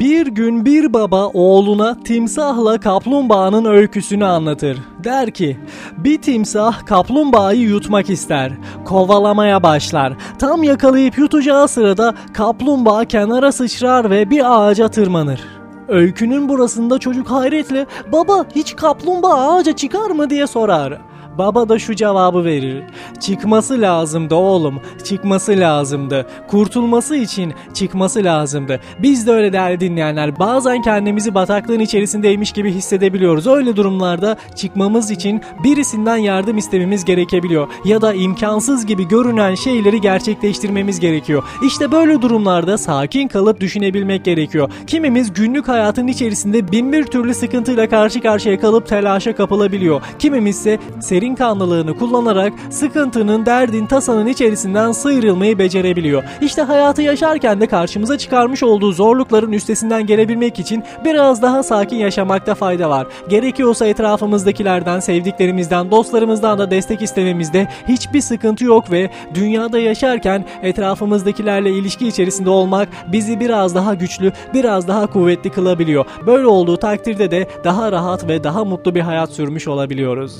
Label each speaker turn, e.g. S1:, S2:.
S1: Bir gün bir baba oğluna timsahla kaplumbağanın öyküsünü anlatır. Der ki, bir timsah kaplumbağayı yutmak ister. Kovalamaya başlar. Tam yakalayıp yutacağı sırada kaplumbağa kenara sıçrar ve bir ağaca tırmanır. Öykünün burasında çocuk hayretle baba hiç kaplumbağa ağaca çıkar mı diye sorar. Baba da şu cevabı verir. Çıkması lazımdı oğlum. Çıkması lazımdı. Kurtulması için çıkması lazımdı. Biz de öyle değerli dinleyenler. Bazen kendimizi bataklığın içerisindeymiş gibi hissedebiliyoruz. Öyle durumlarda çıkmamız için birisinden yardım istememiz gerekebiliyor. Ya da imkansız gibi görünen şeyleri gerçekleştirmemiz gerekiyor. İşte böyle durumlarda sakin kalıp düşünebilmek gerekiyor. Kimimiz günlük hayatın içerisinde bin bir türlü sıkıntıyla karşı karşıya kalıp telaşa kapılabiliyor. Kimimiz ise seri derin kanlılığını kullanarak sıkıntının, derdin, tasanın içerisinden sıyrılmayı becerebiliyor. İşte hayatı yaşarken de karşımıza çıkarmış olduğu zorlukların üstesinden gelebilmek için biraz daha sakin yaşamakta fayda var. Gerekiyorsa etrafımızdakilerden, sevdiklerimizden, dostlarımızdan da destek istememizde hiçbir sıkıntı yok ve dünyada yaşarken etrafımızdakilerle ilişki içerisinde olmak bizi biraz daha güçlü, biraz daha kuvvetli kılabiliyor. Böyle olduğu takdirde de daha rahat ve daha mutlu bir hayat sürmüş olabiliyoruz.